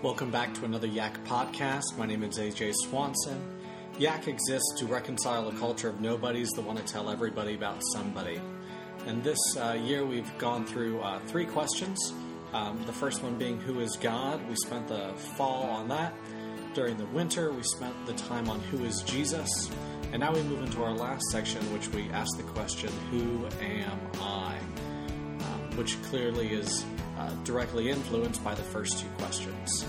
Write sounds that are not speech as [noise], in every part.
Welcome back to another Yak podcast. My name is AJ Swanson. Yak exists to reconcile a culture of nobodies that want to tell everybody about somebody. And this uh, year we've gone through uh, three questions. Um, the first one being, Who is God? We spent the fall on that. During the winter, we spent the time on Who is Jesus? And now we move into our last section, which we ask the question, Who am I? Um, which clearly is uh, directly influenced by the first two questions.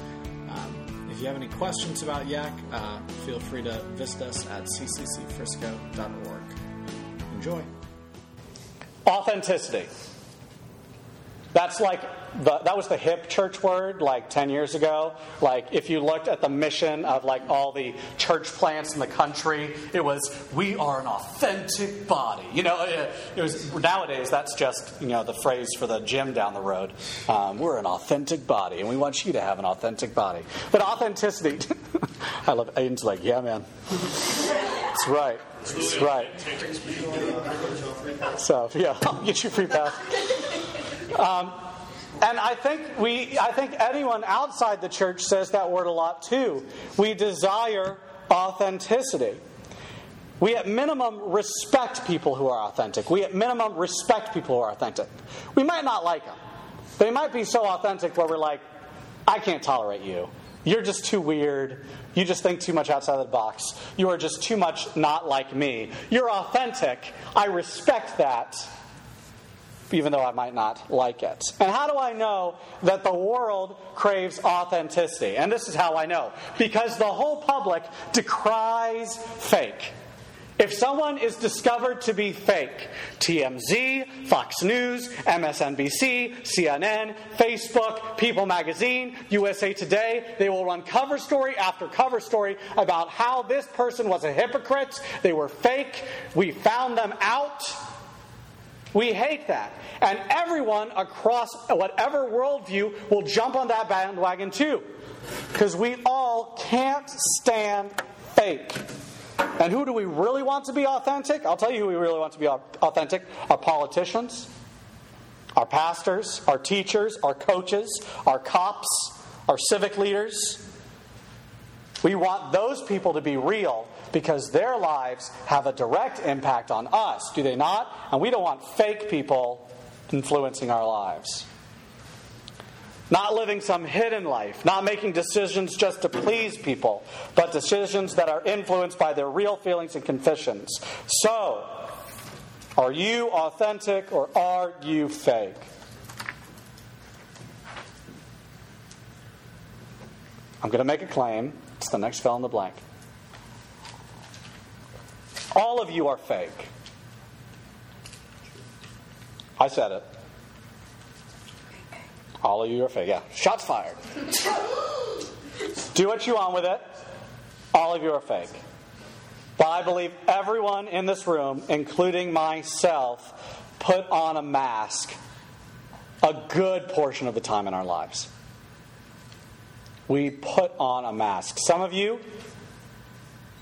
Um, if you have any questions about Yak, uh, feel free to visit us at cccfrisco.org. Enjoy. Authenticity. That's like the, that was the hip church word like 10 years ago. Like if you looked at the mission of like all the church plants in the country, it was we are an authentic body. You know, it was nowadays that's just you know the phrase for the gym down the road. Um, we're an authentic body, and we want you to have an authentic body. But authenticity, [laughs] I love Aiden's like, yeah, man, that's right. That's right. So yeah, I'll [laughs] get you free pass. Um, and I think we, I think anyone outside the church says that word a lot too. We desire authenticity. We at minimum respect people who are authentic. We at minimum respect people who are authentic. We might not like them. They might be so authentic where we're like, I can't tolerate you. You're just too weird. You just think too much outside the box. You are just too much not like me. You're authentic. I respect that even though I might not like it. And how do I know that the world craves authenticity? And this is how I know because the whole public decries fake. If someone is discovered to be fake, TMZ, Fox News, MSNBC, CNN, Facebook, People Magazine, USA Today, they will run cover story after cover story about how this person was a hypocrite, they were fake, we found them out. We hate that. And everyone across whatever worldview will jump on that bandwagon too. Because we all can't stand fake. And who do we really want to be authentic? I'll tell you who we really want to be authentic our politicians, our pastors, our teachers, our coaches, our cops, our civic leaders. We want those people to be real because their lives have a direct impact on us, do they not? And we don't want fake people influencing our lives. Not living some hidden life, not making decisions just to please people, but decisions that are influenced by their real feelings and confessions. So, are you authentic or are you fake? I'm going to make a claim. It's the next fill in the blank. All of you are fake. I said it. All of you are fake. Yeah. Shots fired. Do what you want with it. All of you are fake. But I believe everyone in this room, including myself, put on a mask a good portion of the time in our lives. We put on a mask. Some of you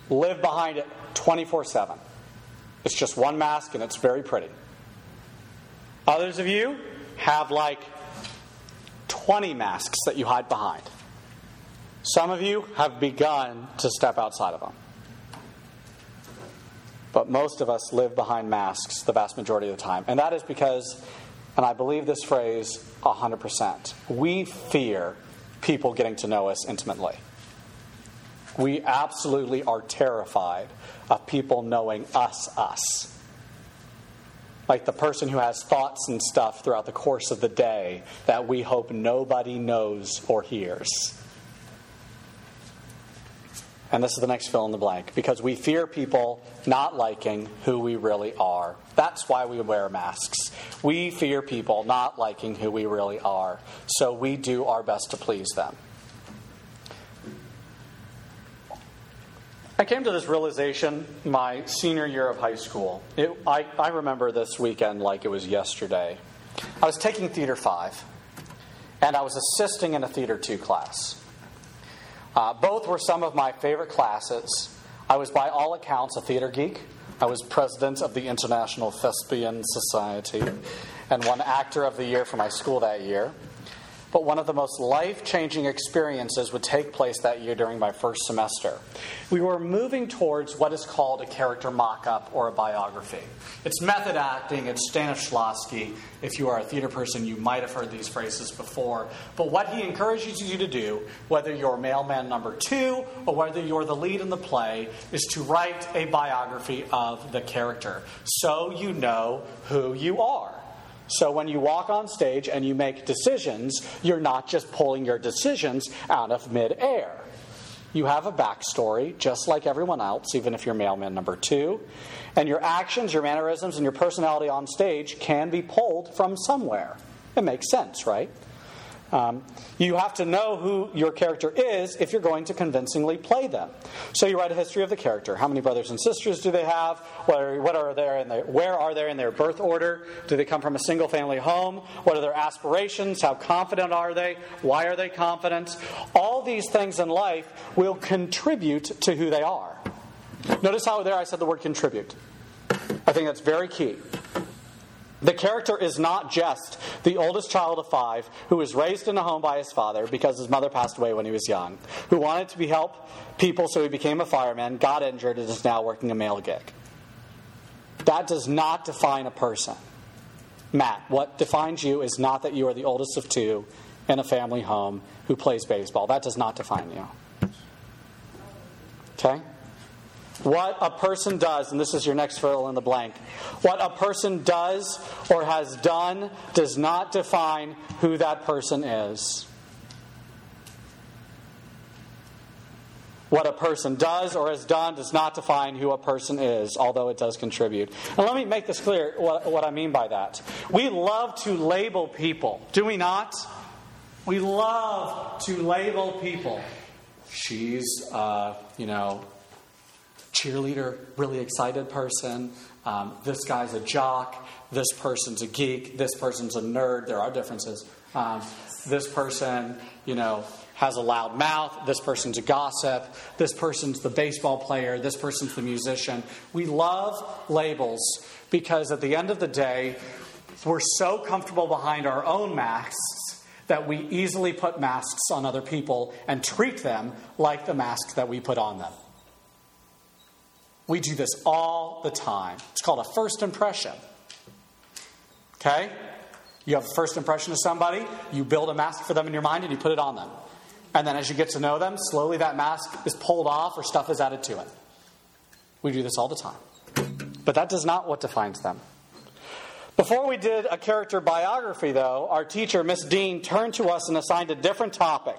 live behind it 24 7. It's just one mask and it's very pretty. Others of you have like 20 masks that you hide behind. Some of you have begun to step outside of them. But most of us live behind masks the vast majority of the time. And that is because, and I believe this phrase 100%, we fear people getting to know us intimately. We absolutely are terrified of people knowing us, us. Like the person who has thoughts and stuff throughout the course of the day that we hope nobody knows or hears. And this is the next fill in the blank because we fear people not liking who we really are. That's why we wear masks. We fear people not liking who we really are, so we do our best to please them. I came to this realization my senior year of high school. It, I, I remember this weekend like it was yesterday. I was taking Theater 5, and I was assisting in a Theater 2 class. Uh, both were some of my favorite classes. I was, by all accounts, a theater geek. I was president of the International Thespian Society and won Actor of the Year for my school that year. But one of the most life changing experiences would take place that year during my first semester. We were moving towards what is called a character mock up or a biography. It's method acting, it's Stanislavski. If you are a theater person, you might have heard these phrases before. But what he encourages you to do, whether you're mailman number two or whether you're the lead in the play, is to write a biography of the character so you know who you are. So when you walk on stage and you make decisions, you're not just pulling your decisions out of midair. You have a backstory, just like everyone else, even if you're mailman number two. And your actions, your mannerisms, and your personality on stage can be pulled from somewhere. It makes sense, right? Um, you have to know who your character is if you're going to convincingly play them. So you write a history of the character. How many brothers and sisters do they have? What are, what are their, where are they in their birth order? Do they come from a single family home? What are their aspirations? How confident are they? Why are they confident? All these things in life will contribute to who they are. Notice how there I said the word contribute. I think that's very key. The character is not just the oldest child of five who was raised in a home by his father because his mother passed away when he was young, who wanted to help people so he became a fireman, got injured, and is now working a mail gig. That does not define a person. Matt, what defines you is not that you are the oldest of two in a family home who plays baseball. That does not define you. Okay? What a person does, and this is your next fill in the blank, what a person does or has done does not define who that person is. What a person does or has done does not define who a person is, although it does contribute. And let me make this clear what, what I mean by that. We love to label people, do we not? We love to label people. She's, uh, you know, cheerleader, really excited person. Um, this guy's a jock. This person's a geek. This person's a nerd. There are differences. Um, this person, you know, has a loud mouth. This person's a gossip. This person's the baseball player. This person's the musician. We love labels because at the end of the day, we're so comfortable behind our own masks that we easily put masks on other people and treat them like the mask that we put on them. We do this all the time. It's called a first impression. Okay? You have a first impression of somebody, you build a mask for them in your mind, and you put it on them. And then as you get to know them, slowly that mask is pulled off or stuff is added to it. We do this all the time. But that does not what defines them. Before we did a character biography, though, our teacher, Miss Dean, turned to us and assigned a different topic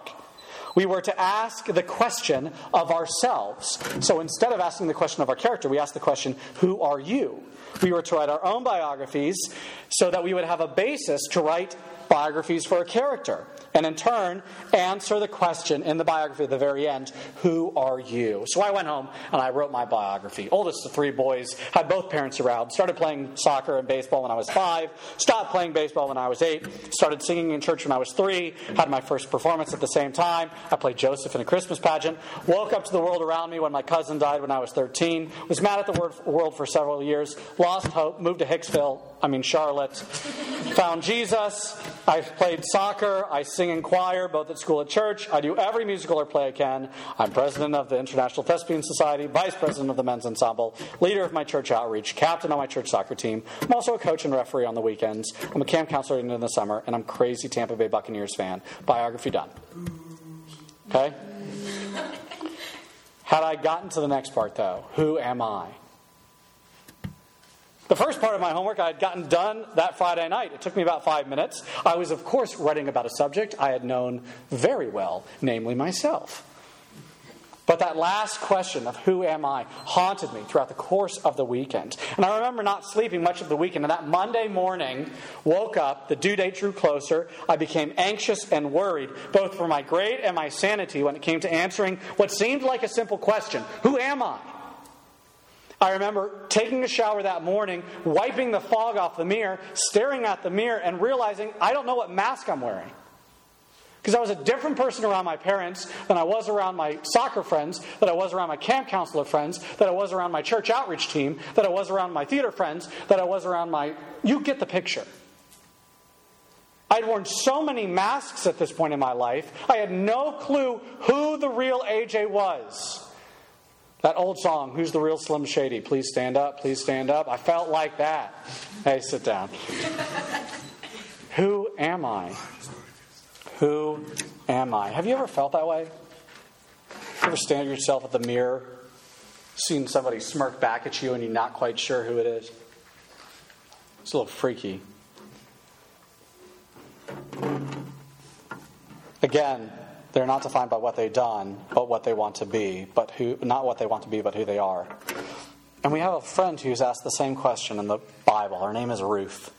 we were to ask the question of ourselves. So instead of asking the question of our character, we asked the question, Who are you? We were to write our own biographies so that we would have a basis to write biographies for a character and in turn answer the question in the biography at the very end who are you so i went home and i wrote my biography oldest of three boys had both parents around started playing soccer and baseball when i was five stopped playing baseball when i was eight started singing in church when i was three had my first performance at the same time i played joseph in a christmas pageant woke up to the world around me when my cousin died when i was 13 was mad at the world for several years lost hope moved to hicksville I mean Charlotte. Found Jesus. I played soccer. I sing in choir, both at school and church. I do every musical or play I can. I'm president of the International Thespian Society, vice president of the men's ensemble, leader of my church outreach, captain on my church soccer team. I'm also a coach and referee on the weekends. I'm a camp counselor in the summer, and I'm crazy Tampa Bay Buccaneers fan. Biography done. Okay? [laughs] Had I gotten to the next part, though, who am I? The first part of my homework I had gotten done that Friday night. It took me about five minutes. I was, of course, writing about a subject I had known very well, namely myself. But that last question of who am I haunted me throughout the course of the weekend. And I remember not sleeping much of the weekend. And that Monday morning, woke up, the due date drew closer. I became anxious and worried, both for my grade and my sanity, when it came to answering what seemed like a simple question Who am I? I remember taking a shower that morning, wiping the fog off the mirror, staring at the mirror, and realizing I don't know what mask I'm wearing. Because I was a different person around my parents than I was around my soccer friends, that I was around my camp counselor friends, that I was around my church outreach team, that I was around my theater friends, that I was around my. You get the picture. I'd worn so many masks at this point in my life, I had no clue who the real AJ was. That old song, Who's the Real Slim Shady? Please stand up, please stand up. I felt like that. Hey, sit down. Who am I? Who am I? Have you ever felt that way? Ever stand yourself at the mirror, seen somebody smirk back at you, and you're not quite sure who it is? It's a little freaky. Again, they're not defined by what they've done, but what they want to be, but who not what they want to be, but who they are. And we have a friend who's asked the same question in the Bible. Her name is Ruth.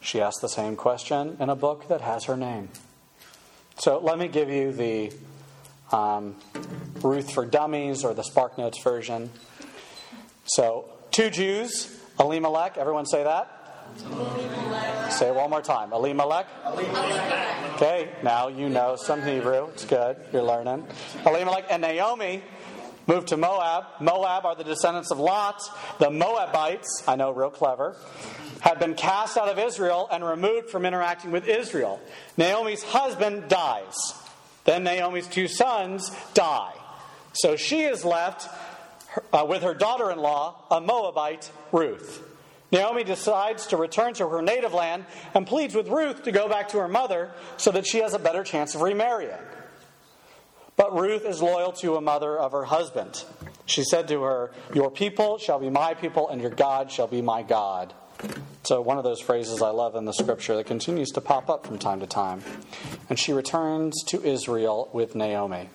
She asked the same question in a book that has her name. So let me give you the um, Ruth for Dummies or the SparkNotes version. So, two Jews, Elimelech, everyone say that? Say it one more time. Elimelech? Elimelech. Okay, now you know some Hebrew. It's good. You're learning. Elimelech and Naomi moved to Moab. Moab are the descendants of Lot. The Moabites, I know, real clever, had been cast out of Israel and removed from interacting with Israel. Naomi's husband dies. Then Naomi's two sons die. So she is left uh, with her daughter in law, a Moabite, Ruth. Naomi decides to return to her native land and pleads with Ruth to go back to her mother so that she has a better chance of remarrying. But Ruth is loyal to a mother of her husband. She said to her, Your people shall be my people, and your God shall be my God. So, one of those phrases I love in the scripture that continues to pop up from time to time. And she returns to Israel with Naomi.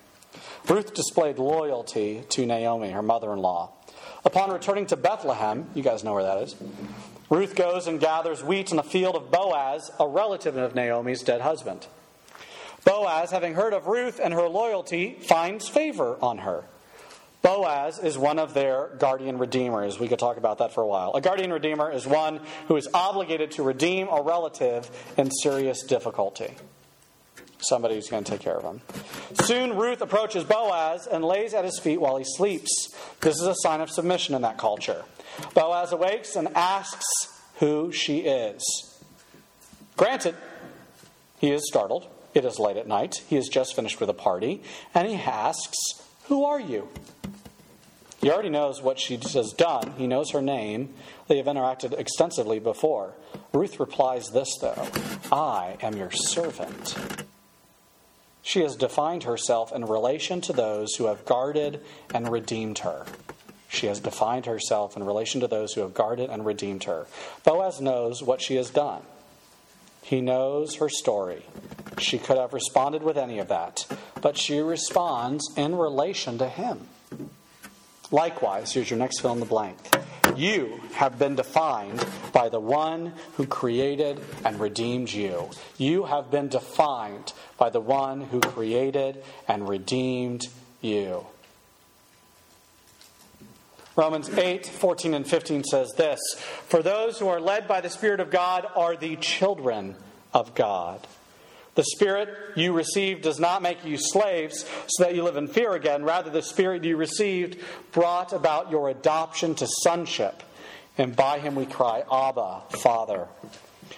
Ruth displayed loyalty to Naomi, her mother in law. Upon returning to Bethlehem, you guys know where that is, Ruth goes and gathers wheat in the field of Boaz, a relative of Naomi's dead husband. Boaz, having heard of Ruth and her loyalty, finds favor on her. Boaz is one of their guardian redeemers. We could talk about that for a while. A guardian redeemer is one who is obligated to redeem a relative in serious difficulty. Somebody who's going to take care of him. Soon Ruth approaches Boaz and lays at his feet while he sleeps. This is a sign of submission in that culture. Boaz awakes and asks who she is. Granted, he is startled. It is late at night. He has just finished with a party, and he asks, Who are you? He already knows what she has done. He knows her name. They have interacted extensively before. Ruth replies this, though I am your servant. She has defined herself in relation to those who have guarded and redeemed her. She has defined herself in relation to those who have guarded and redeemed her. Boaz knows what she has done. He knows her story. She could have responded with any of that, but she responds in relation to him. Likewise, here's your next fill in the blank. You have been defined by the one who created and redeemed you. You have been defined by the one who created and redeemed you. Romans 8, 14, and 15 says this For those who are led by the Spirit of God are the children of God. The Spirit you received does not make you slaves so that you live in fear again. Rather, the Spirit you received brought about your adoption to sonship. And by him we cry, Abba, Father.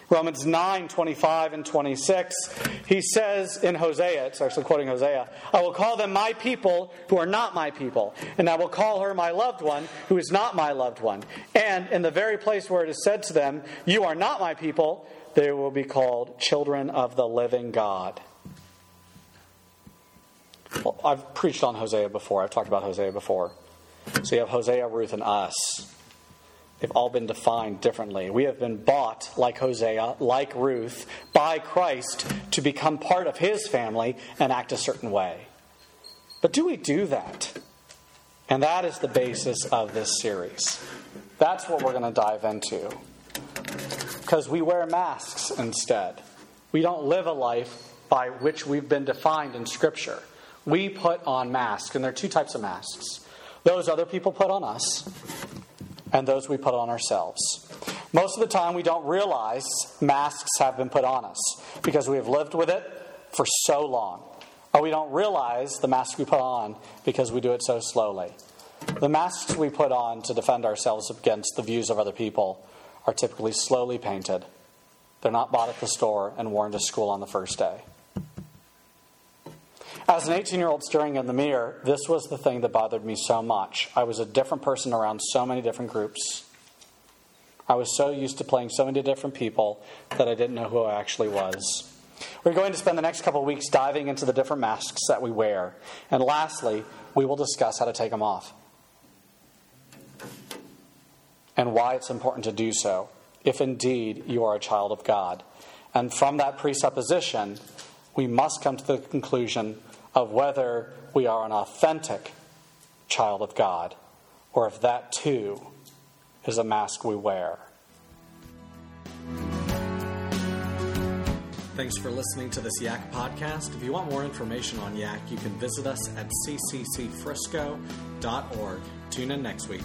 Romans 9, 25 and 26, he says in Hosea, it's actually quoting Hosea, I will call them my people who are not my people, and I will call her my loved one who is not my loved one. And in the very place where it is said to them, You are not my people, they will be called children of the living God. Well, I've preached on Hosea before. I've talked about Hosea before. So you have Hosea, Ruth, and us. They've all been defined differently. We have been bought, like Hosea, like Ruth, by Christ to become part of his family and act a certain way. But do we do that? And that is the basis of this series. That's what we're going to dive into because we wear masks instead. We don't live a life by which we've been defined in Scripture. We put on masks, and there are two types of masks those other people put on us, and those we put on ourselves. Most of the time, we don't realize masks have been put on us because we have lived with it for so long. Or we don't realize the mask we put on because we do it so slowly. The masks we put on to defend ourselves against the views of other people are typically slowly painted They're not bought at the store and worn to school on the first day. As an 18 year old staring in the mirror, this was the thing that bothered me so much. I was a different person around so many different groups. I was so used to playing so many different people that I didn't know who I actually was. We're going to spend the next couple of weeks diving into the different masks that we wear. And lastly, we will discuss how to take them off and why it's important to do so if indeed you are a child of God. And from that presupposition, we must come to the conclusion of whether we are an authentic child of God or if that too is a mask we wear. Thanks for listening to this Yak podcast. If you want more information on Yak, you can visit us at cccfrisco.org. Tune in next week.